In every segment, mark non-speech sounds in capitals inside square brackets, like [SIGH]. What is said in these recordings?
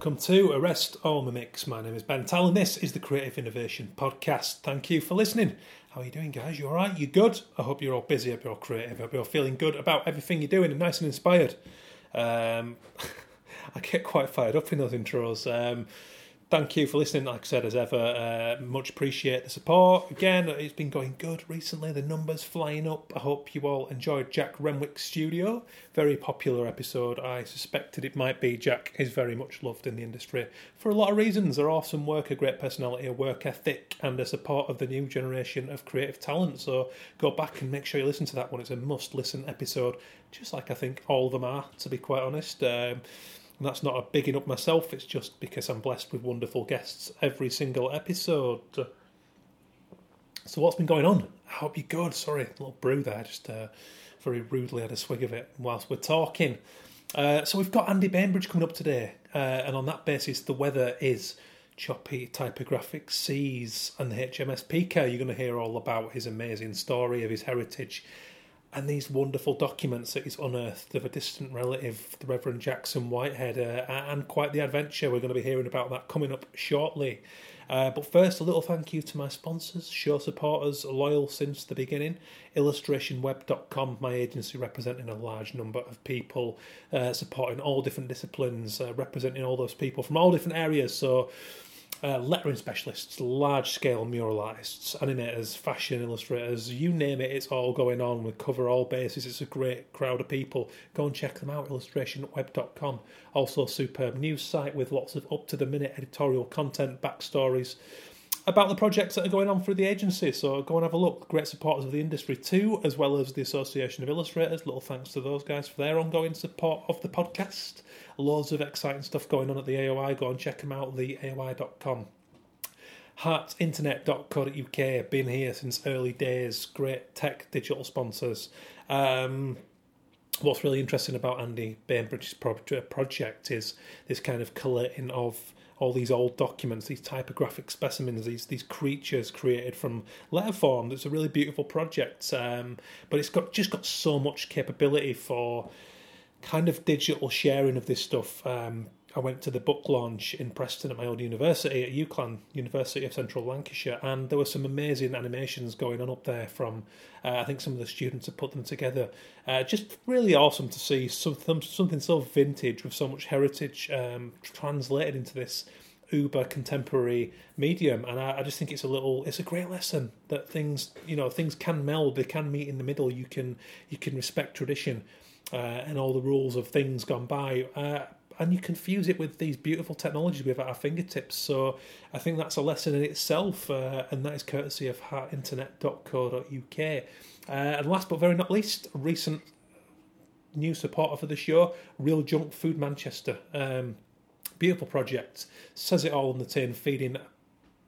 welcome to Arrest All Mimics. My name is Ben Tallon, and This is the Creative Innovation Podcast. Thank you for listening. How are you doing, guys? You all right? You good? I hope you're all busy. I hope you're all creative. I hope you're feeling good about everything you're doing and nice and inspired. Um, [LAUGHS] I get quite fired up in those intros. Um, thank you for listening. Like I said, as ever, uh, much appreciate the support. Again, it's been going good recently. The numbers flying up. I hope you all enjoyed Jack Renwick's studio. Very popular episode. I suspected it might be. Jack is very much loved in the industry for a lot of reasons. They're awesome work, a great personality, a work ethic, and a support of the new generation of creative talent. So go back and make sure you listen to that one. It's a must-listen episode, just like I think all of them are, to be quite honest. Um, and that's not a bigging up myself, it's just because I'm blessed with wonderful guests every single episode. So, what's been going on? I hope you're good. Sorry, a little brew there. Just uh, very rudely had a swig of it whilst we're talking. Uh, so, we've got Andy Bainbridge coming up today, uh, and on that basis, the weather is choppy typographic seas and the HMS Pica. You're going to hear all about his amazing story of his heritage and these wonderful documents that he's unearthed of a distant relative, the Reverend Jackson Whitehead, uh, and quite the adventure. We're going to be hearing about that coming up shortly. Uh, but first, a little thank you to my sponsors, show supporters, loyal since the beginning. IllustrationWeb.com, my agency representing a large number of people, uh, supporting all different disciplines, uh, representing all those people from all different areas. So, uh, lettering specialists, large scale muralists, animators, fashion illustrators, you name it, it's all going on. We cover all bases. It's a great crowd of people. Go and check them out, illustrationweb.com. Also, superb news site with lots of up to the minute editorial content, backstories about the projects that are going on through the agency. So go and have a look. Great supporters of the industry too, as well as the Association of Illustrators. Little thanks to those guys for their ongoing support of the podcast. Loads of exciting stuff going on at the AOI. Go and check them out, theaoi.com. Heartsinternet.co.uk, been here since early days. Great tech digital sponsors. Um, what's really interesting about Andy Bainbridge's project is this kind of collating of all these old documents, these typographic specimens, these these creatures created from letter form. It's a really beautiful project, um, but it's got just got so much capability for kind of digital sharing of this stuff. Um, I went to the book launch in Preston at my old university at UCLan, University of Central Lancashire, and there were some amazing animations going on up there from, uh, I think some of the students have put them together. Uh, just really awesome to see something, something so vintage with so much heritage um, translated into this uber contemporary medium. And I, I, just think it's a little it's a great lesson that things you know things can meld they can meet in the middle. You can you can respect tradition uh, and all the rules of things gone by uh, and you confuse it with these beautiful technologies we have at our fingertips. So I think that's a lesson in itself, uh, and that is courtesy of heartinternet.co.uk. Uh, and last but very not least, recent new supporter for the show, Real Junk Food Manchester. Um, beautiful project, says it all on the tin, feeding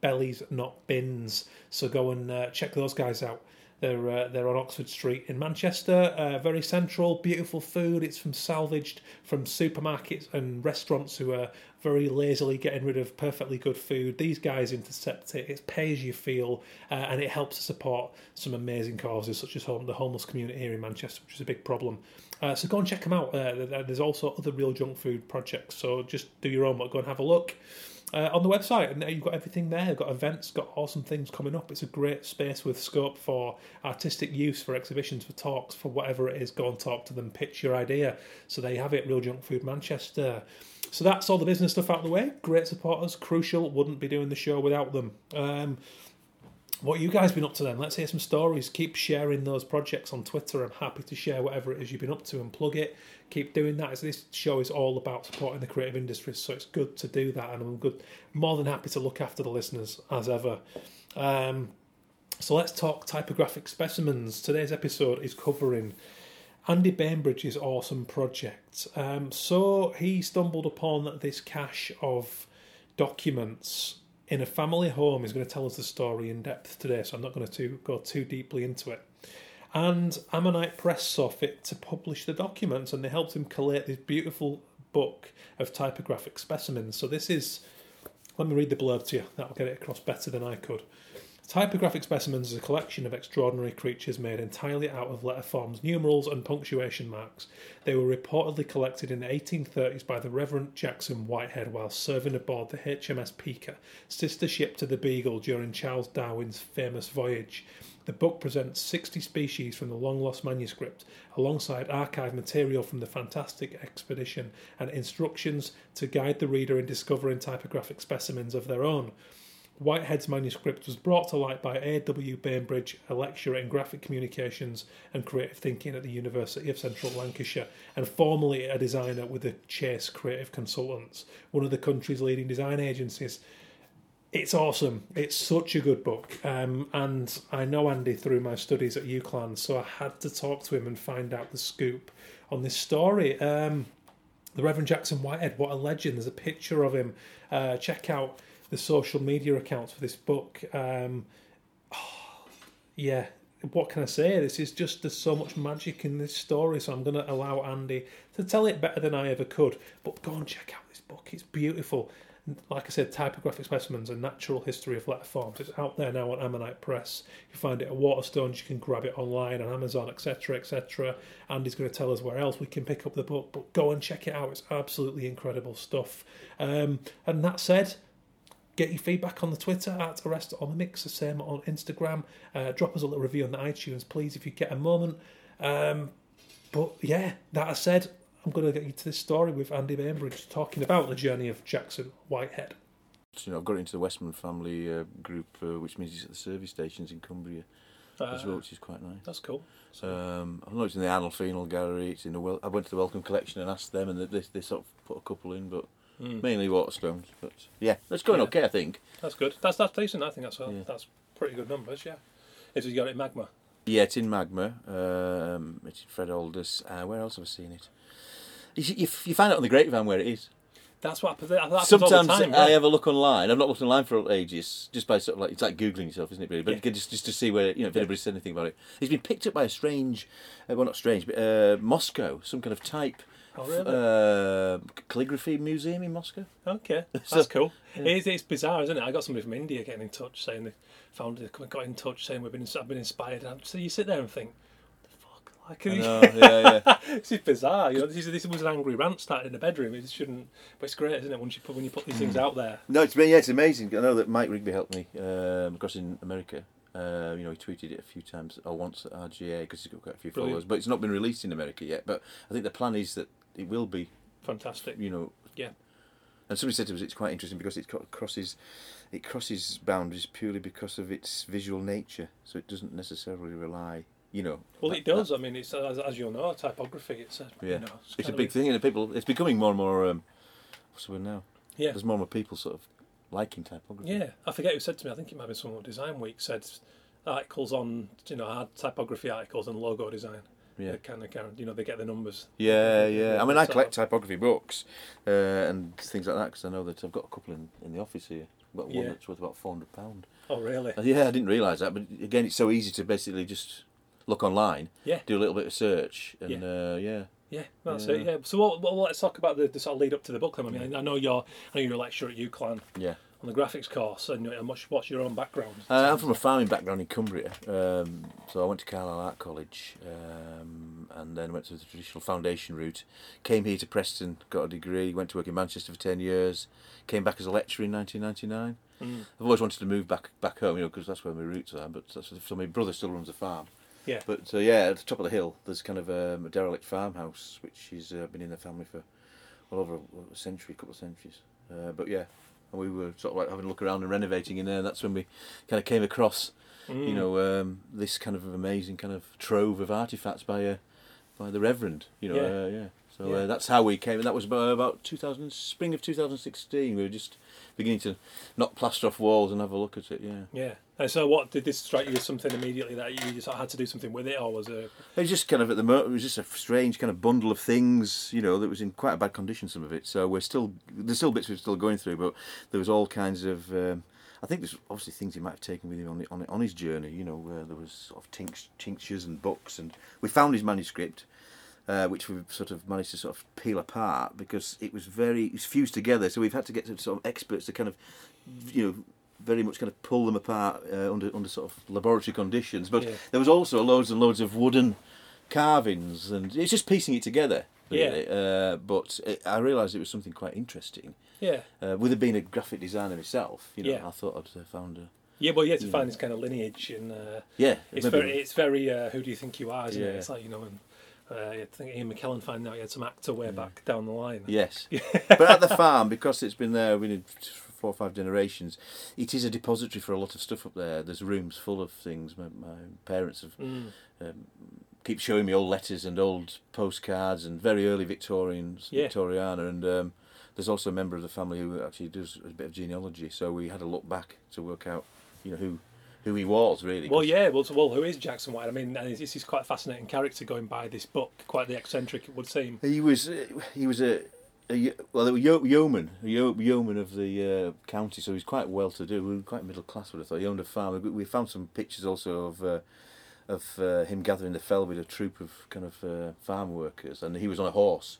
bellies, not bins. So go and uh, check those guys out. They're uh, they're on Oxford Street in Manchester. Uh, very central, beautiful food. It's from salvaged from supermarkets and restaurants who are very lazily getting rid of perfectly good food. These guys intercept it. It pays you feel, uh, and it helps to support some amazing causes such as home, the homeless community here in Manchester, which is a big problem. Uh, so go and check them out. Uh, there's also other real junk food projects. So just do your own, but go and have a look uh, on the website, and you've got everything there. You've got events, got awesome things coming up. It's a great space with scope for artistic use, for exhibitions, for talks, for whatever it is. Go and talk to them, pitch your idea. So they have it, Real Junk Food Manchester. So that's all the business stuff out of the way. Great supporters, crucial. Wouldn't be doing the show without them. Um, what you guys been up to then? Let's hear some stories. Keep sharing those projects on Twitter. I'm happy to share whatever it is you've been up to and plug it. Keep doing that. As this show is all about supporting the creative industries, so it's good to do that, and I'm good, more than happy to look after the listeners as ever. Um, so let's talk typographic specimens. Today's episode is covering Andy Bainbridge's awesome project. Um, so he stumbled upon this cache of documents in a family home. He's going to tell us the story in depth today, so I'm not going to go too deeply into it. And Ammonite Press saw fit to publish the documents, and they helped him collate this beautiful book of typographic specimens. So this is, let me read the blurb to you. That'll get it across better than I could. Typographic specimens is a collection of extraordinary creatures made entirely out of letter forms, numerals, and punctuation marks. They were reportedly collected in the 1830s by the Reverend Jackson Whitehead while serving aboard the HMS Pica, sister ship to the Beagle during Charles Darwin's famous voyage. The book presents 60 species from the long lost manuscript, alongside archive material from the fantastic expedition and instructions to guide the reader in discovering typographic specimens of their own. Whitehead's manuscript was brought to light by A.W. Bainbridge, a lecturer in graphic communications and creative thinking at the University of Central Lancashire, and formerly a designer with the Chase Creative Consultants, one of the country's leading design agencies. It's awesome. It's such a good book. Um, and I know Andy through my studies at UCLan, so I had to talk to him and find out the scoop on this story. Um, the Reverend Jackson Whitehead, what a legend. There's a picture of him. Uh, check out the social media accounts for this book. Um, oh, [SIGHS] yeah, what can I say? This is just there's so much magic in this story, so I'm going to allow Andy to tell it better than I ever could. But go and check out this book; it's beautiful. Like I said, typographic specimens, a natural history of letter forms. It's out there now on Ammonite Press. You find it at Waterstones. You can grab it online on Amazon, etc., etc. Andy's going to tell us where else we can pick up the book. But go and check it out; it's absolutely incredible stuff. Um, and that said, get your feedback on the Twitter at Arrest All Mimics, the same on Instagram. Uh, drop us a little review on the iTunes, please, if you get a moment. Um, but yeah, that I said, I'm going to get you to this story with Andy Bainbridge talking about the journey of Jackson Whitehead. You know, I've got into the Westman family uh, group, uh, which means he's at the service stations in Cumbria as well, which is quite nice. That's cool. So, um, I know it's in the Arnolfini Gallery. It's in the well. I went to the Wellcome Collection and asked them, and they, they sort of put a couple in, but Mm. mainly Waterstones. But yeah, that's going Yeah. okay, I think. That's good. That's that's decent. I think that's Yeah. that's pretty good numbers. Yeah. Is you got it in magma? Yeah, it's in Magma. Um, it's in Fred Aldous. Uh, where else have I seen it? You, you, you find out on the grapevine where it is. That's what happens. That Sometimes time. I have a look online. I've not looked online for ages, just by sort of like it's like googling yourself, isn't it? Really, but Yeah. just just to see where you know if anybody said anything about it. It's been picked up by a strange, uh, well not strange, but uh, Moscow, some kind of type Oh, really? uh, calligraphy museum in Moscow. Okay, [LAUGHS] that's So- cool. It's, it's bizarre, isn't it? I got somebody from India getting in touch saying they found it, got in touch saying we've been I've been inspired. And so you sit there and think, the fuck? Like, [LAUGHS] know, yeah, yeah. [LAUGHS] this is bizarre. You know, this, is, this was an angry rant started in the bedroom. It shouldn't, but it's great, isn't it? Once you put when you put these Mm. things out there. No, it's been yeah, it's amazing. I know that Mike Rigby helped me um, because in America. Uh, you know, he tweeted it a few times or once at RGA because he's got quite a few Brilliant. followers, but it's not been released in America yet. But I think the plan is that it will be. Fantastic. You know, Yeah. And somebody said to us, it's quite interesting because it crosses, it crosses boundaries purely because of its visual nature. So it doesn't necessarily rely, you know. Well, that- it does. I mean, it's as, as you'll know, typography. It's a Yeah, you know, it's a big thing, and people. It's becoming more and more. Um, what's the word now? Yeah. There's more and more people sort of liking typography. Yeah, I forget who said to me. I think it might be someone at Design Week said articles on you know hard typography articles and logo design. Yeah. They kind of, kind you know they get the numbers. Yeah, yeah. I mean, I collect typography books uh, and things like that because I know that I've got a couple in, in the office here. Got one Yeah. that's worth about four hundred pound. Oh really? Yeah, I didn't realise that, but again, it's so easy to basically just look online, Yeah. do a little bit of search, and Yeah. uh, yeah. Yeah, that's Yeah. it. Yeah. So what, well, let's talk about the, the sort of lead up to the book. Then. I mean, I know you're I know you're a lecturer at UCLan Yeah. On the graphics course, and, and what's, what's your own background? Uh, I'm from a farming background in Cumbria, um, so I went to Carlisle Art College, um, and then went to the traditional foundation route. Came here to Preston, got a degree, went to work in Manchester for ten years. Came back as a lecturer in 1999. Mm. I've always wanted to move back back home, you know, because that's where my roots are. But that's, so my brother still runs a farm. Yeah. But uh, yeah, at the top of the hill, there's kind of um, a derelict farmhouse, which has uh, been in the family for well over a, a century, a couple of centuries. Uh, but yeah, and we were sort of like having a look around and renovating in there. And that's when we kind of came across, you Mm. know, um, this kind of amazing kind of trove of artifacts by uh, by the Reverend. You know, Yeah. uh, yeah. So Yeah. Uh, that's how we came, and that was about, about 2000, spring of 2016. We were just beginning to knock plaster off walls and have a look at it. Yeah. Yeah. And so, what did this strike you as something immediately that you just had to do something with it, or was it? It was just kind of at the moment. It was just a strange kind of bundle of things, you know, that was in quite a bad condition. Some of it. So we're still there's still bits we're still going through, but there was all kinds of. Um, I think there's obviously things he might have taken with him on the, on, on his journey. You know, where there was sort of tinct, tinctures and books, and we found his manuscript, uh, which we've sort of managed to sort of peel apart because it was very it was fused together. So we've had to get some sort of experts to kind of, you know, very much kind of pull them apart uh, under under sort of laboratory conditions. But Yeah. there was also loads and loads of wooden carvings, and it's just piecing it together. Yeah. Uh, but it, I realised it was something quite interesting. Yeah. Uh, with it being a graphic designer myself, you know, Yeah. I thought I'd uh, found a Yeah, well, yeah, to find this kind of lineage and uh, yeah. it's very, it's very. Uh, who do you think you are? Isn't it? Yeah. It's like you know, and, uh, I think Ian McKellen finding out he had some actor way back down the line. Yes. [LAUGHS] but at the farm, because it's been there we need four or five generations, it is a depository for a lot of stuff up there. There's rooms full of things. My, my parents have Mm. um, keep showing me old letters and old postcards and very early Victorians, Yeah. Victoriana, and um, there's also a member of the family who actually does a bit of genealogy. So we had a look back to work out, you know, who who he was really. Well, yeah. Well, well, who is Jackson White? I mean, and this is quite a fascinating character going by this book. Quite the eccentric, it would seem. He was uh, he was a, a well, they were yeoman, a yeoman of the uh, county, so he was quite well to do. We quite middle class, would have thought. He owned a farm. We- found some pictures also of uh, of uh, him gathering the fell with a troop of kind of uh, farm workers, and he was on a horse.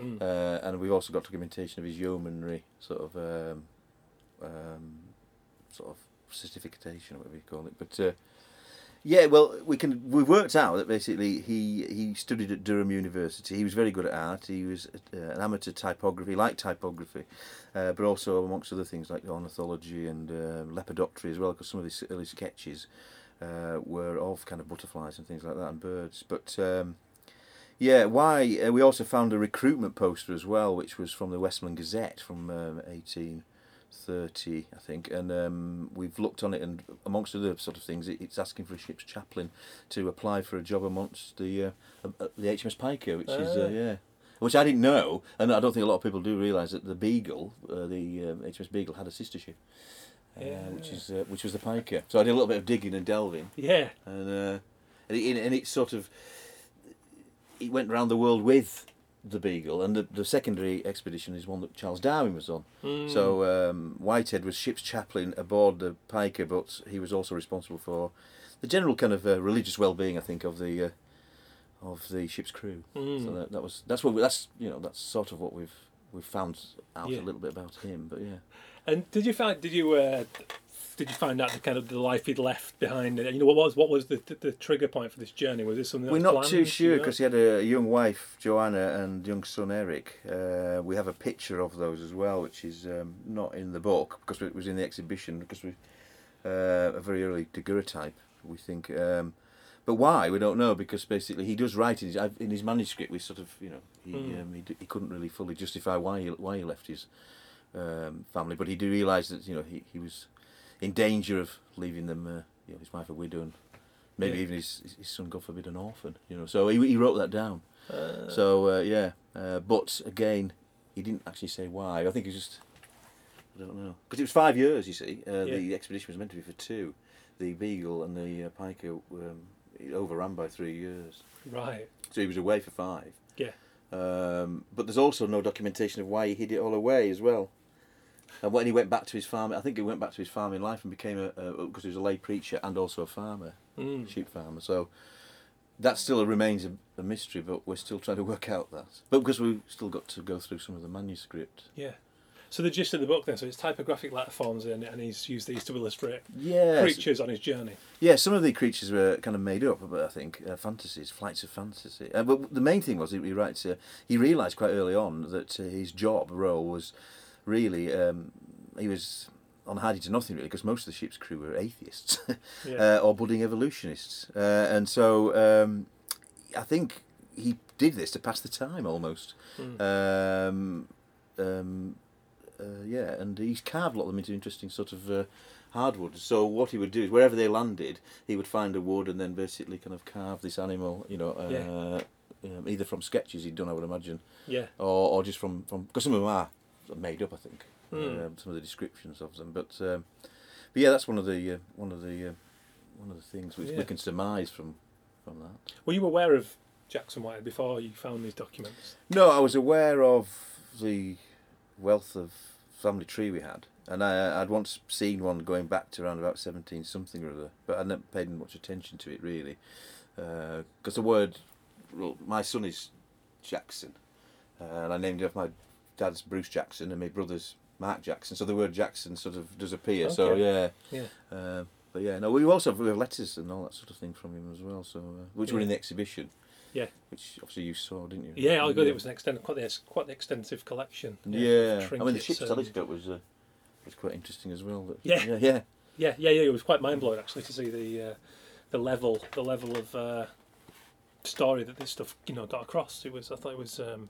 Mm. Uh, and we've also got documentation of his yeomanry, sort of um, um, sort of certification, whatever you call it. But uh, yeah, well, we can we worked out that basically he he studied at Durham University. He was very good at art. He was uh, an amateur typography, he liked typography, uh, but also amongst other things like ornithology and uh, lepidoptery as well, because some of his early sketches uh, were of kind of butterflies and things like that and birds. But um, yeah, why? Uh, we also found a recruitment poster as well, which was from the Westmorland Gazette from um, 1830, I think. And um, we've looked on it, and amongst other sort of things, it, it's asking for a ship's chaplain to apply for a job amongst the uh, uh, the HMS Pica, which is uh, Ah. yeah. Which I didn't know, and I don't think a lot of people do realise that the Beagle, uh, the um, HMS Beagle, had a sister ship, uh, Yeah. which is uh, which was the Pica. So I did a little bit of digging and delving, Yeah. and uh, and, it, and it sort of it went around the world with the Beagle, and the, the secondary expedition is one that Charles Darwin was on. Mm. So um, Whitehead was ship's chaplain aboard the Pica, but he was also responsible for the general kind of uh, religious well-being, I think, of the uh, of the ship's crew. Mm. So that, that was that's what we, that's you know that's sort of what we've we've found out Yeah. a little bit about him. But yeah. And did you find? Did you? Uh, did you find out the kind of the life he'd left behind? You know, what was what was the the, the trigger point for this journey? Was this something? that We're not planned, too you sure know? because he had a young wife, Joanna, and young son Eric. Uh, we have a picture of those as well, which is um, not in the book because it was in the exhibition because we uh, a very early daguerreotype, we think. Um, but why we don't know because basically he does write in his in his manuscript. We sort of you know he Hmm. um, he, he couldn't really fully justify why he why he left his um, family, but he did realise that you know he, he was in danger of leaving them uh, you know his wife a widow and maybe Yeah. even his his son God forbid an orphan you know so he he wrote that down Uh, so uh, yeah uh, but again he didn't actually say why I think he just I don't know because it was five years you see uh, Yeah. the expedition was meant to be for two the Beagle and the uh, Pica um, it overran by three years right. so he was away for five Yeah. um, but there's also no documentation of why he hid it all away as well. And when he went back to his farm, I think he went back to his farming life and became a because he was a lay preacher and also a farmer, Mm. sheep farmer. So that still remains a, a mystery, but we're still trying to work out that. But because we've still got to go through some of the manuscript. Yeah. So the gist of the book then, so it's typographic letter forms and, and he's used these to illustrate creatures on his journey. Yeah, some of the creatures were kind of made up, but I think uh, fantasies, flights of fantasy. Uh, but the main thing was he, he writes. Uh, he realised quite early on that uh, his job role was really um, he was on hardy to nothing really because most of the ship's crew were atheists [LAUGHS] Yeah. uh, or budding evolutionists, uh, and so um, I think he did this to pass the time almost. Mm. Um, um, uh, yeah, and he's carved a lot of them into interesting sort of uh, hardwood. So what he would do is wherever they landed, he would find a wood and then basically kind of carve this animal, you know, uh, Yeah. um, either from sketches he'd done, I would imagine, yeah. or, or just from from because some of them are made up, I think. Mm. Um, some of the descriptions of them, but um, but yeah, that's one of the uh, one of the uh, one of the things which Yeah. we can surmise from from that. Were you aware of Jackson White before you found these documents? No, I was aware of the wealth of family tree we had, and I, I'd once seen one going back to around about seventeen something or other, but I never paid much attention to it really, because the word, well, my son is Jackson, uh, and I named him after my dad's Bruce Jackson and my brother's Mark Jackson. So the word Jackson sort of does appear. So yeah. Yeah. Uh, but yeah, no, we also have, we have letters and all that sort of thing from him as well. So uh, which were in the exhibition. Yeah. Which obviously you saw, didn't you? Yeah, I agree. It was an extent, quite, the, quite the extensive collection. Yeah, of I mean the ship's telescope was uh, was quite interesting as well. That- Yeah. yeah, yeah. Yeah, yeah, yeah. It was quite mind blowing actually to see the uh, the level, the level of uh, story that this stuff you know got across. It was, I thought it was, um,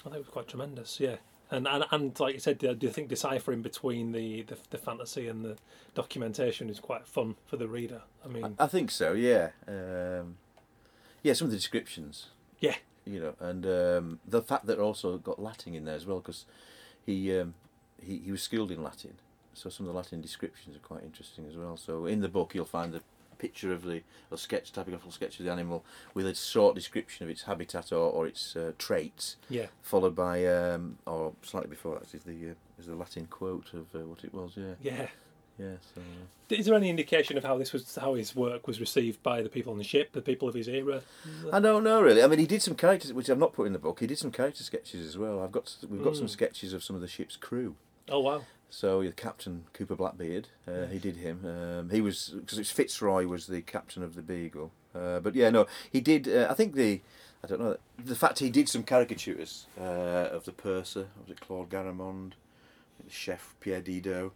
I think it was quite tremendous. Yeah, and and, and like you said, do you think deciphering between the, the the fantasy and the documentation is quite fun for the reader? I mean, I think so. Yeah, um, yeah. Some of the descriptions. Yeah. You know, and um, the fact that also got Latin in there as well because he, um, he he was skilled in Latin, so some of the Latin descriptions are quite interesting as well. So in the book you'll find the picture of the or sketch typographical sketch of the animal with a short description of its habitat or, or its uh, traits, yeah, followed by um, or slightly before that is the uh, is the Latin quote of uh, what it was. Yeah, yeah. yeah. So. Is there any indication of how this was, how his work was received by the people on the ship, the people of his era? I don't know really. I mean, he did some characters, which I've not put in the book. He did some character sketches as well. I've got we've got some Mm. sketches of some of the ship's crew. Oh wow, So the captain Cooper Blackbeard, uh, he did him. Um, he was because it's Fitzroy was the captain of the Beagle. Uh, but yeah, no, he did. Uh, I think the I don't know the fact he did some caricatures uh, of the purser. Was it Claude Garamond, the chef Pierre Didot,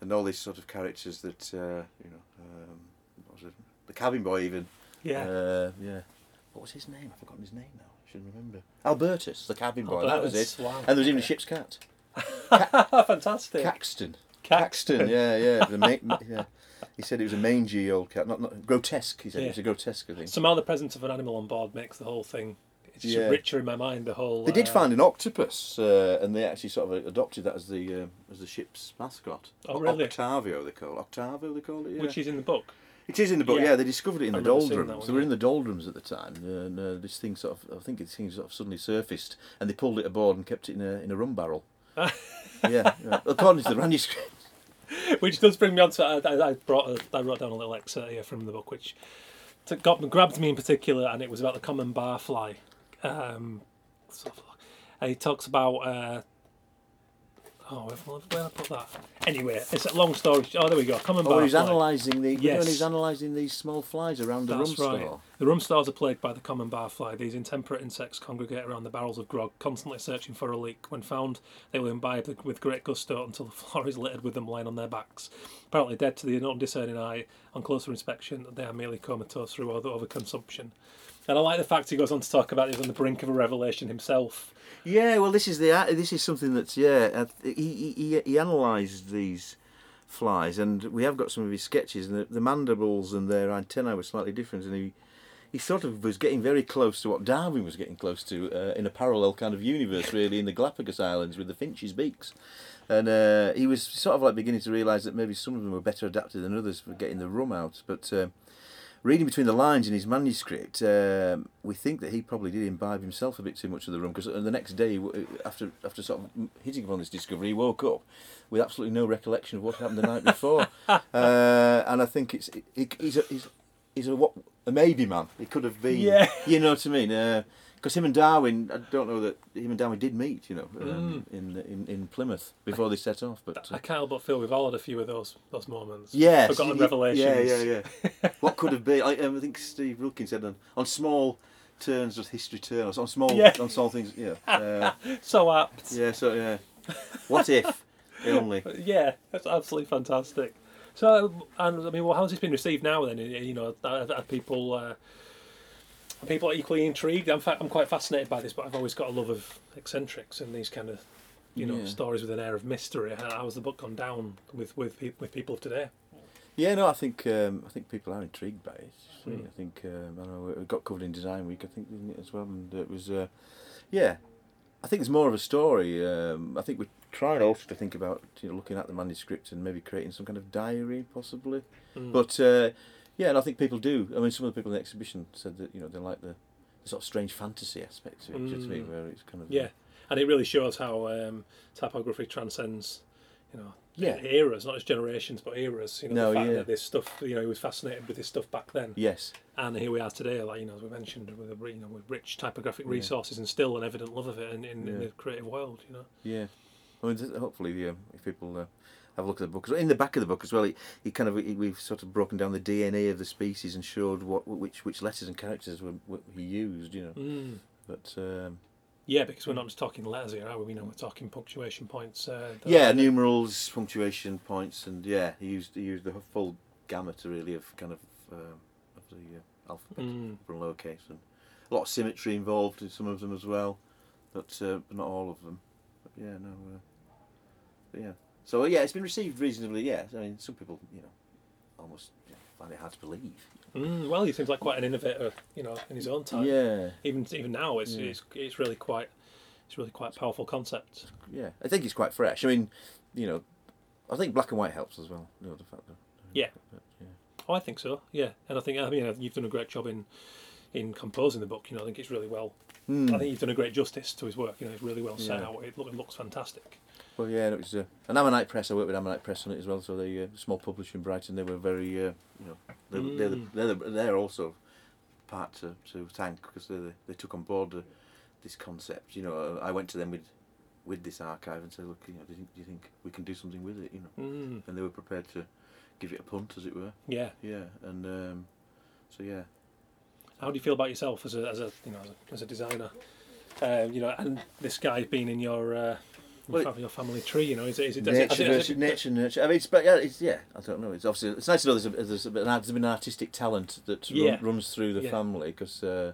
and all these sort of characters that uh, you know. Um, what was it? The cabin boy even. yeah. Uh, yeah. What was his name? I've forgotten his name now. I shouldn't remember. Albertus, the cabin boy. That was it. Wow. And there was even a ship's cat. [LAUGHS] Fantastic. Caxton. Caxton. Caxton, yeah, yeah. The ma- [LAUGHS] yeah. He said it was a mangy old cat, not, not grotesque. He said Yeah. it was a grotesque, thing. Somehow the presence of an animal on board makes the whole thing it's Yeah. richer in my mind. The whole They did uh, find an octopus, uh, and they actually sort of adopted that as the uh, as the ship's mascot. Oh, really? Octavio, they call it. Octavio, they call it. Yeah. which is in the book. It is in the book, Yeah. yeah. They discovered it in I the remember seeing that doldrums. one, they were in the doldrums at the time, and uh, this thing sort of, I think this thing sort of suddenly surfaced, and they pulled it aboard and kept it in a in a rum barrel. [LAUGHS] yeah, according to the manuscript. [LAUGHS] which does bring me on to I, I- brought a, I wrote down a little excerpt here from the book, which got grabbed me in particular, and it was about the common barfly. Um, so- he talks about. Uh, oh, where, did I put that? Anyway, it's a long story. Oh, there we go. Common Oh, he's analysing the. Yes. he's analysing these small flies around the That's rum right. store. The rum stores are plagued by the common barfly. These intemperate insects congregate around the barrels of grog, constantly searching for a leak. When found, they will imbibe with great gusto until the [LAUGHS] floor is littered with them lying on their backs. Apparently dead to the undiscerning eye, on closer inspection, they are merely comatose through over overconsumption. And I like the fact he goes on to talk about he's on the brink of a revelation himself. Yeah, well, this is the this is something that's yeah. uh, He he he, he analysed these flies, and we have got some of his sketches, and the, the mandibles and their antennae were slightly different, and he. He sort of was getting very close to what Darwin was getting close to uh, in a parallel kind of universe, really, in the Galapagos Islands with the finches' beaks. And uh, he was sort of like beginning to realise that maybe some of them were better adapted than others for getting the rum out. But uh, reading between the lines in his manuscript, um, we think that he probably did imbibe himself a bit too much of the rum because the next day, after after sort of hitting upon this discovery, he woke up with absolutely no recollection of what happened the night before. [LAUGHS] uh, and I think it's he, he's a he's, he's a what a maybe man. He could have been. Yeah. You know what I mean? Because him and Darwin, I don't know that him and Darwin did meet. You know, um, in, in in Plymouth before they set off. But I uh, can't help but feel we've all had a few of those those moments. yeah, Forgotten y- revelations. Yeah, yeah, yeah. [LAUGHS] what could have been? I, um, I think Steve Wilkins said on, on small turns does history turn. Or on small Yeah. on small things. Yeah, [LAUGHS] uh, So apt. yeah. So yeah. What if [LAUGHS] only? Yeah, that's absolutely fantastic. So, and I mean, well, how's this been received now? Then, you know, are people uh, are people are equally intrigued? In fact, I'm quite fascinated by this, but I've always got a love of eccentrics and these kind of, you know, Yeah. stories with an air of mystery. How, has the book gone down with with pe- with people of today? Yeah, no, I think um, I think people are intrigued by it. Hmm. I think um, I know it got covered in Design Week. I think didn't it as well, and it was uh, yeah. I think it's more of a story. Um, I think we're trying also to think about you know looking at the manuscript and maybe creating some kind of diary possibly. Mm. But uh, yeah, and I think people do. I mean, some of the people in the exhibition said that you know they like the, the sort of strange fantasy aspect of it. do you know what I mean? Mm. Where it's kind of yeah, and it really shows how um, typography transcends, you know, Yeah. eras, not just generations, but eras. You know, No, the fact yeah. that this stuff, you know, he was fascinated with this stuff back then. yes, and here we are today, like you know, as we mentioned, with a, you know, with rich typographic Yeah. resources and still an evident love of it in, in, in the creative world, you know. yeah. I mean, hopefully, yeah, if people uh, have a look at the book, in the back of the book as well, he, he kind of he, we've sort of broken down the DNA of the species and showed what which which letters and characters were, what he used. You know, Mm. but um, Yeah, because we're not just talking letters here, are we? You know, we're talking punctuation points. Uh, yeah, numerals, punctuation points, and yeah, he used he used the full gamut really of kind of um, of the uh, alphabet Mm. from lowercase and a lot of symmetry involved in some of them as well, but, uh, but not all of them. But yeah, no, uh, but yeah. So yeah, it's been received reasonably. Yeah, I mean, some people you know almost you know, find it hard to believe. Mm, well, he seems like quite an innovator, you know, in his own time. Yeah, Even even now, it's, Yeah. it's it's really quite it's really quite a powerful concept. yeah. I think it's quite fresh. I mean, you know, I think black and white helps as well. You know, the fact that. Yeah. But, yeah. Oh, I think so. Yeah, and I think I mean you've done a great job in in composing the book. You know, I think it's really well. Hmm. I think you've done a great justice to his work. You know, it's really well set Yeah. out. It, look, it looks fantastic. Well, yeah, it was uh, an Ammonite Press. I worked with Ammonite Press on it as well. So they uh, small publisher in Brighton. They were very, uh, you know, they're they're, the, Mm. they're, the, they're also part to, to thank because they they took on board uh, this concept. You know, I went to them with with this archive and said, look, you know, do you, think, do you think we can do something with it? You know, Mm, and they were prepared to give it a punt, as it were. yeah. Yeah, and um, so yeah. How do you feel about yourself as a as a you know as a, as a designer? Um, you know, and this guy being in your uh, Well, your, fam- family tree. You know, is it is it, Nature, it- versus it- nature, nurture. I mean, it's but yeah, it's yeah. I don't know. It's obviously it's nice to know there's a, there's, a, there's been an artistic talent that run- Yeah. runs through the Yeah. family because uh,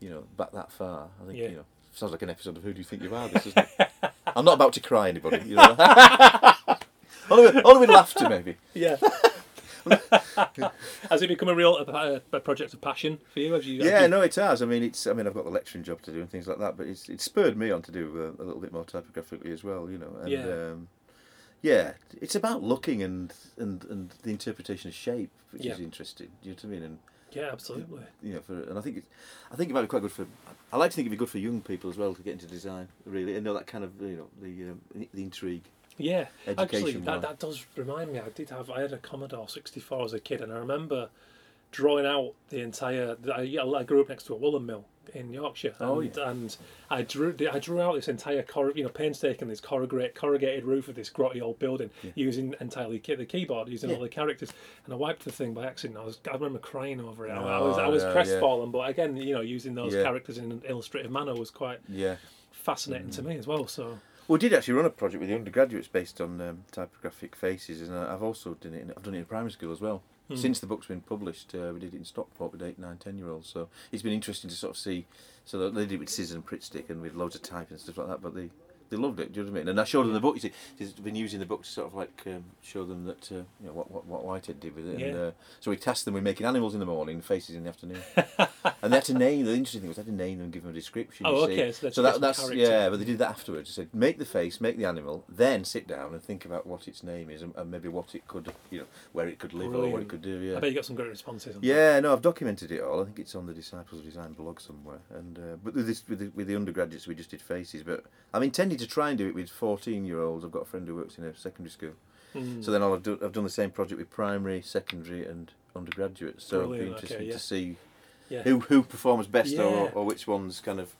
you know back that far. I think Yeah. you know sounds like an episode of Who Do You Think You Are? This isn't it? I'm not about to cry anybody. You know? [LAUGHS] only, only with laughter maybe. [LAUGHS] Yeah. [LAUGHS] Has it become a real a, a project of passion for you? Have you? have Yeah, you- no, it has. I mean, it's. I mean, I've got the lecturing job to do and things like that, but it's it's spurred me on to do uh, a little bit more typographically as well. You know, and Yeah. um, yeah, it's about looking and and and the interpretation of shape, which is Yeah. interesting. Do you know what I mean? And Yeah, absolutely. you know, for and I think it, I think it might be quite good for. I like to think it'd be good for young people as well to get into design, really, and know that kind of you know the um, the intrigue. Yeah, actually, that, that does remind me. I did have I had a Commodore sixty four as a kid, and I remember drawing out the entire. I, I grew up next to a woolen mill in Yorkshire, and, Oh, yeah. and I drew I drew out this entire cor- you know painstakingly this corrugated corrugated roof of this grotty old building using entirely key, the keyboard, using all the characters, and I wiped the thing by accident. I was I remember crying over it. I, I was I Oh, was yeah, yeah. crestfallen, but again, you know, using those Yeah. characters in an illustrative manner was quite Yeah. fascinating Mm. to me as well. So We did actually run a project with the undergraduates based on um, typographic faces, and I've also done it. In, I've done it in primary school as well. Hmm. Since the book's been published, uh, we did it in Stockport with eight, nine, ten year olds. So it's been interesting to sort of see. So they did it with scissors and Pritt stick and with loads of type and stuff like that. But they they loved it. Do you know what I mean? And I showed them the book. You see, he's been using the book to sort of like um, show them that uh, you know what what what Whitehead did with it. And, Yeah. uh, so we tasked them with making animals in the morning, faces in the afternoon, [LAUGHS] and they had to name. The interesting thing was they had to name them, and give them a description. Oh, you see. okay, so so that, that's character. yeah. But they did that afterwards. They said make the face, make the animal, then sit down and think about what its name is and, and maybe what it could, you know, where it could live or what it could do. Yeah. I bet you got some great responses. on that. Yeah, no, I've documented it all. I think it's on the Disciples of Design blog somewhere. And uh, but with this with the, with the undergraduates, we just did faces. But I'm intending to try and do it with 14 year olds. I've got a friend who works in a secondary school, Mm. so then I'll have do, I've done the same project with primary, secondary, and undergraduates. So it'll be interesting okay, yeah. to see yeah. who who performs best or, Yeah. or which ones kind of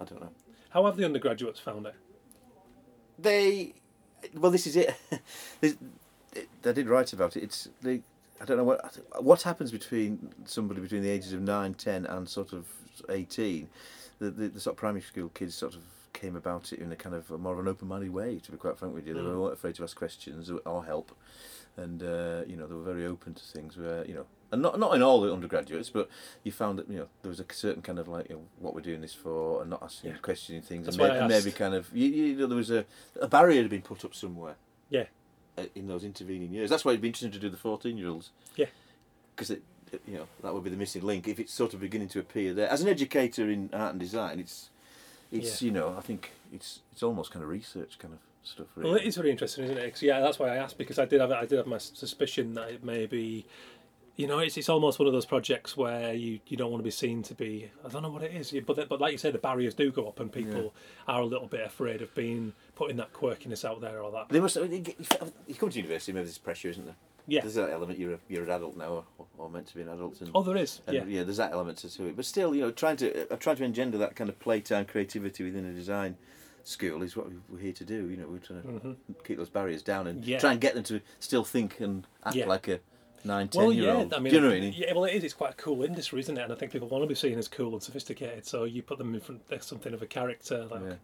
I don't know. How have the undergraduates found it? They well, this is it. [LAUGHS] This- it- I did write about it. It's they. I don't know what what happens between somebody between the ages of 9, 10 and sort of eighteen. The, the, the sort of primary school kids sort of came about it in a kind of a more of an open-minded way. To be quite frank with you, they Mm. weren't afraid to ask questions or- help, and uh, you know they were very open to things. Where you know, and not not in all the undergraduates, but you found that you know there was a certain kind of like you know, what we're doing this for, and not asking Yeah. questioning things, That's and, maybe, and maybe kind of you, you know there was a a barrier had been put up somewhere Yeah. uh, in those intervening years. That's why it'd be interesting to do the fourteen-year-olds. Yeah. Because it- you know, that would be the missing link. If it's sort of beginning to appear there, as an educator in art and design, it's, it's Yeah. you know, I think it's it's almost kind of research kind of stuff. Really. Well, it is very interesting, isn't it? 'Cause, yeah, that's why I asked because I did have I did have my suspicion that it may be, you know, it's it's almost one of those projects where you, you don't want to be seen to be. I don't know what it is, but but like you said, the barriers do go up, and people are a little bit afraid of being putting that quirkiness out there or that. They must. You come to university, maybe there's pressure, isn't there? Yeah. There's that element. You're a, you're an adult now, or, or meant to be an adult, and Oh, there is. And Yeah. yeah. there's that element to it. But still, you know, trying to uh, trying to engender that kind of playtime creativity within a design school is what we- we're here to do. You know, we're trying to Mhm. keep those barriers down and Yeah. try and get them to still think and act Yeah. like a nine, ten Well, year yeah, old. I mean, do you know what I mean? yeah, well, it is. It's quite a cool industry, isn't it? And I think people want to be seen as cool and sophisticated. So you put them in front of something of a character, like Yeah.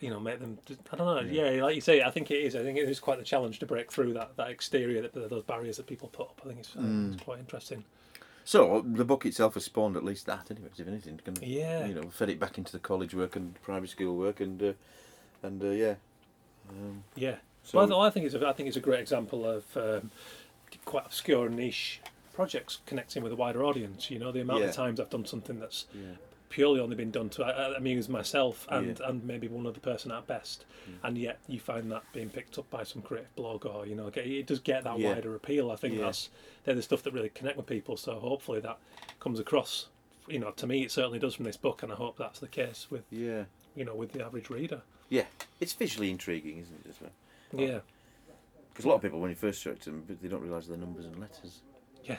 You know, make them. I don't know. Yeah. like you say, I think it is. I think it is quite the challenge to break through that that exterior, that those barriers that people put up. I think it's, uh, Mm. it's quite interesting. So the book itself has spawned at least that, anyway. If anything, kind of, Yeah. you know, fed it back into the college work and private school work, and uh, and uh, yeah. Um, Yeah. so well, I, th- I think it's a, I think it's a great example of um, quite obscure niche projects connecting with a wider audience. You know, the amount Yeah. of times I've done something that's yeah, purely only been done to uh, amuse myself and, Yeah. and maybe one other person at best, Mm. and yet you find that being picked up by some creative blog or you know get, it does get that Yeah. wider appeal. I think Yeah. that's they're the stuff that really connect with people. So hopefully that comes across. You know, to me it certainly does from this book, and I hope that's the case with yeah, you know with the average reader. yeah. It's visually intriguing, isn't it? As well, Yeah, because a lot of people, when you first show it to them, they don't realise the numbers and letters. yeah.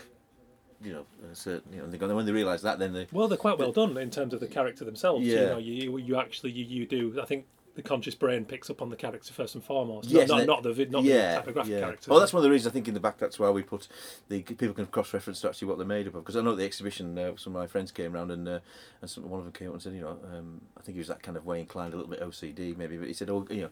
You know, certain. You know, and they go, when they realise that, then they. Well, they're quite well done in terms of the character themselves. You Yeah. know, you you actually you, you do. I think the conscious brain picks up on the character first and foremost. Yes, not, not, not the not yeah, the typographic yeah. character. Well, that's one of the reasons I think in the back that's why we put the people can cross reference to actually what they're made up of. Because I know at the exhibition, uh, some of my friends came around and uh, and some, one of them came up and said, you know, um, I think he was that kind of way inclined, a little bit OCD maybe, but he said, oh, you know,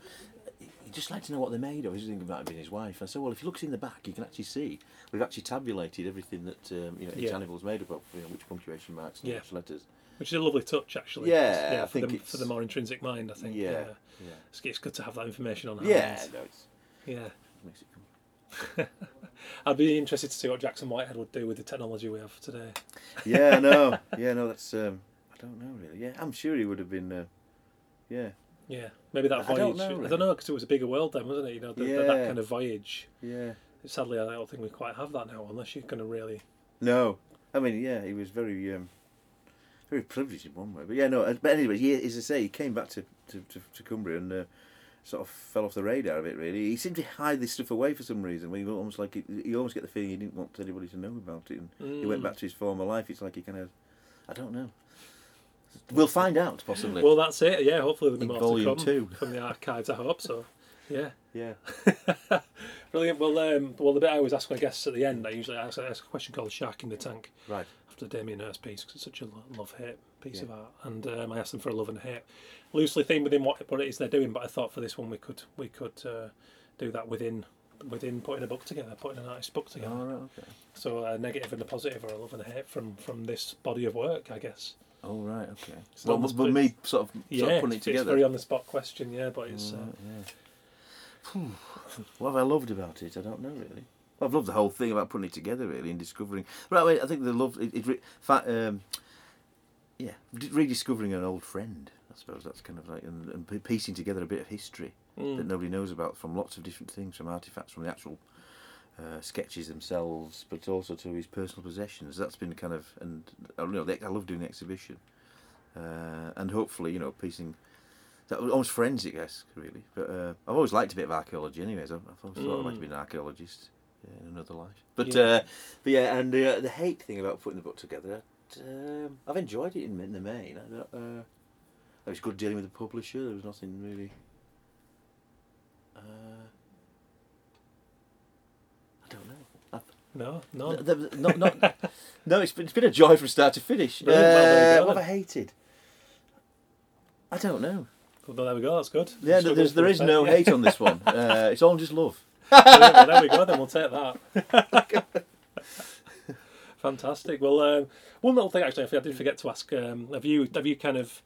he'd just like to know what they're made of. He was thinking about it being his wife. And I said, well, if you look in the back, you can actually see we've actually tabulated everything that um, you know each Yeah. animal's made of, you know, which punctuation marks and Yeah. which letters. which is a lovely touch actually. Yeah, I for, think the, it's- for the more intrinsic mind, I think. Yeah, Yeah, yeah, It's, it's good to have that information on hand. yeah. No, it's, yeah. makes it. [LAUGHS] I'd be interested to see what Jackson Whitehead would do with the technology we have today. Yeah, no, [LAUGHS] yeah, no. That's um, I don't know really. Yeah, I'm sure he would have been. Uh, yeah, Yeah, maybe that I voyage. don't know, I really. don't know because it was a bigger world then, wasn't it? You know, the, the- Yeah. that kind of voyage. yeah. Sadly, I don't think we quite have that now, unless you're going to really. No, I mean, yeah, he was very, um, very privileged in one way. But yeah, no. uh, But anyway, he, as I say, he came back to to, to, to Cumbria and uh, sort of fell off the radar a bit. Really, he seemed to hide this stuff away for some reason. When he almost like he, you almost get the feeling he didn't want anybody to know about it, and he went Mm. back to his former life. It's like he kind of, I don't know. We'll find out possibly. Well, that's it. Yeah, hopefully there'll be more volume to come two. from the archives. I hope so. Yeah, yeah. [LAUGHS] brilliant. Well, um, well, the bit I always ask my guests at the end, I usually ask, I ask a question called "Shark in the Tank" Right. after Damien Hirst piece because it's such a love hate piece Yeah. of art, and um, I asked them for a love and hate, loosely themed within what what it is they're doing. But I thought for this one we could we could uh, do that within within putting a book together, putting an artist book together. All right. Okay. So a negative and a positive, or a love and a hate from from this body of work, I guess. Oh right. Okay. So Well, almost but put- me sort of, Yeah, sort of putting it it's, it's together. very on the spot question, yeah, but it's. Uh, Right, yeah. What have I loved about it? I don't know really. Well, I've loved the whole thing about putting it together really and discovering. Right, wait, I think the love it. it re, um, yeah, rediscovering an old friend. I suppose that's kind of like and, and piecing together a bit of history mm. that nobody knows about from lots of different things, from artifacts, from the actual uh, sketches themselves, but also to his personal possessions. That's been kind of and I don't know. the- I love doing the exhibition, uh, and hopefully you know piecing. That was almost forensic, I guess, really. But uh, I've always liked a bit of archaeology, anyways. I've, I've always thought I'd like to be an archaeologist yeah, in another life. But Yeah. uh, but yeah, and uh, the hate thing about putting the book together, um, I've enjoyed it in, in the main. I uh, it was good dealing with the publisher. There was nothing really. I don't know. I've, No, no. th- th- not, not, [LAUGHS] no, it's been, it's been a joy from start to finish. Brilliant, well, there you Uh, go what then. have I hated? I don't know. Well, there we go. That's good. Yeah, Struggle there's, there for is a no [LAUGHS] sec. hate on this one. [LAUGHS] Uh, it's all just love. Well, there we go. Then we'll take that. Fantastic. Well, um, one little thing actually, I did forget to ask. Um, have you have you kind of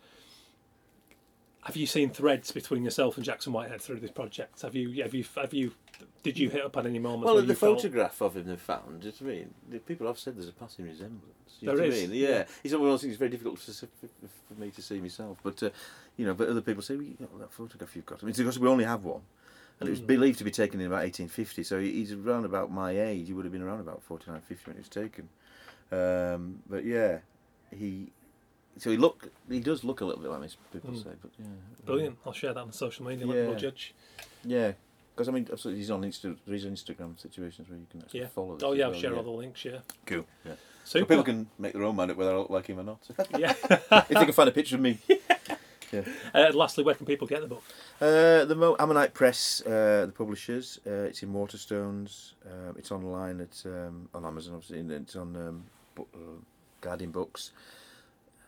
have you seen threads between yourself and Jackson Whitehead through this project? Have you have you have you did you hit up on any moments? Well, the you felt- photograph of him they found, do you know what I mean? The people have said there's a passing resemblance. You know There what I is, mean? Yeah. yeah. It's one of those things. It's very difficult for, me to see myself, but uh, you know, but other people say, well, you know, that photograph you've got. I mean, because we only have one, and it was Mm. believed to be taken in about 1850. So he's around about my age. He would have been around about 49, 50 when it was taken. Um, but yeah, he. So he look. He does look a little bit like me. People Mm. say, but yeah. Brilliant. I'll share that on social media. Let people Yeah. judge. Yeah, because I mean, absolutely, he's on Insta. There is Instagram situations where you can actually Yeah. follow. This Oh yeah, I'll well, share yeah. all the links. Yeah. Cool. Yeah. Super. So people can make their own mind up whether I look like him or not. [LAUGHS] yeah. if they can find a picture of me. [LAUGHS] Yeah. Uh, lastly, where can people get the book? Uh, the Mo- Ammonite Press, uh, the publishers. Uh, it's in Waterstones. Uh, it's online at um, on Amazon, obviously. And it's on um, bu- uh, Guardian Books.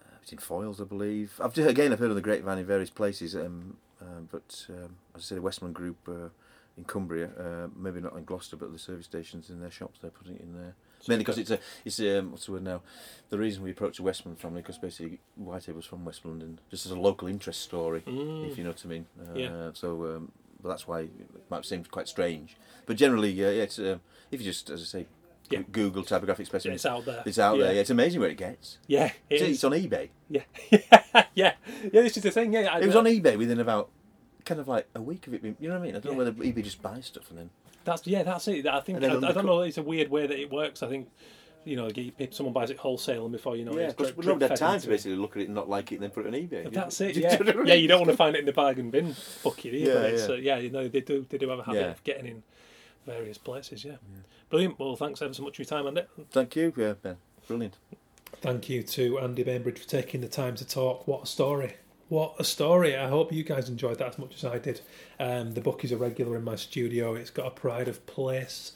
Uh, it's in Foyles, I believe. I've again, I've heard of the Grapevine in various places, um, but um, as I said, the Westman Group uh, in Cumbria, uh, maybe not in Gloucester, but the service stations in their shops, they're putting it in there. Mainly because it's a, it's um, what's the word now? The reason we approached the Westman family because basically Whitehead's from West London, just as a local interest story, Mm. if you know what I mean. Uh, Yeah. So, um, but that's why it might seem quite strange. But generally, yeah, yeah it's um, if you just, as I say, Yeah. Google typographic specimen, It's out there. it's out yeah. there. Yeah, it's amazing where it gets. Yeah, it It's, it's on eBay. Yeah, [LAUGHS] yeah, yeah. This is the thing. Yeah, I, It was on eBay within about kind of like a week of it being. You know what I mean? I don't Yeah. know whether eBay just buys stuff and then. That's yeah, that's it. I think And then I, I don't know. It's a weird way that it works. I think you know, you- if someone buys it wholesale, and before you know, yeah, it's because we don't have time into to it. basically look at it and not like it and then put it on eBay. That's it. [LAUGHS] Yeah, know what I mean? yeah. You don't want to find it in the bargain bin bucket either. Yeah, yeah. uh, yeah. You know, they do. They do have a habit Yeah. of getting in various places. Yeah. Brilliant. Well, thanks ever so much for your time, Andy. Thank you, yeah, Ben. Brilliant. Thank you to Andy Bainbridge for taking the time to talk. What a story! What a story! I hope you guys enjoyed that as much as I did. Um, the book is a regular in my studio. It's got a pride of place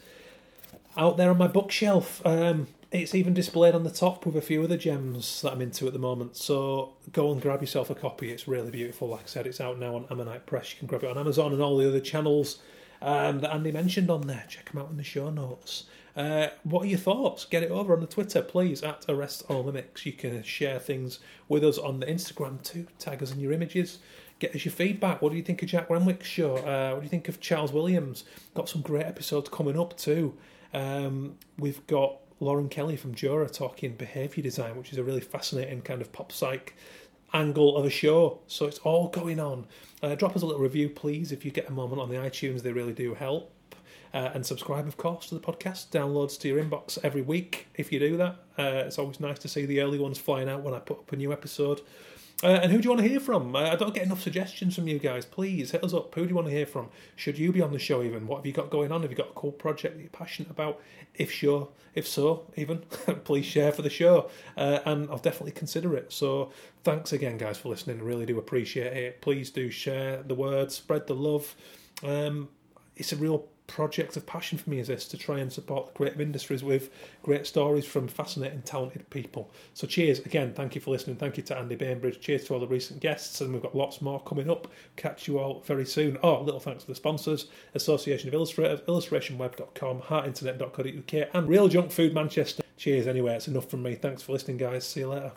out there on my bookshelf. Um, it's even displayed on the top with a few other gems that I'm into at the moment. So go and grab yourself a copy. It's really beautiful. Like I said, it's out now on Ammonite Press. You can grab it on Amazon and all the other channels um, that Andy mentioned on there. Check them out in the show notes. Uh, what are your thoughts? Get it over on the Twitter, please, at Arrest All Mimics. You can share things with us on the Instagram too. Tag us in your images. Get us your feedback. What do you think of Jack Renwick's show? Uh, what do you think of Charles Williams? Got some great episodes coming up too. Um, we've got Lauren Kelly from Jura talking behaviour design, which is a really fascinating kind of pop psych angle of a show. So it's all going on. Uh, drop us a little review, please, if you get a moment on the iTunes. They really do help. Uh, and subscribe, of course, to the podcast. Downloads to your inbox every week if you do that. Uh, it's always nice to see the early ones flying out when I put up a new episode. Uh, and who do you want to hear from? Uh, I don't get enough suggestions from you guys. Please hit us up. Who do you want to hear from? Should you be on the show even? What have you got going on? Have you got a cool project that you're passionate about? If sure, if so, even [LAUGHS] please share for the show, uh, and I'll definitely consider it. So thanks again, guys, for listening. I really do appreciate it. Please do share the word, spread the love. Um, it's a real project of passion for me is this to try and support creative industries with great stories from fascinating talented people. So cheers again. Thank you for listening. Thank you to andy bainbridge. Cheers to all the recent guests. And we've got lots more coming up. Catch you all very soon. Oh little thanks to the sponsors. Association of illustrators illustrationweb.com heartinternet.co.uk and real junk food manchester. Cheers anyway. It's enough from me. Thanks for listening guys. See you later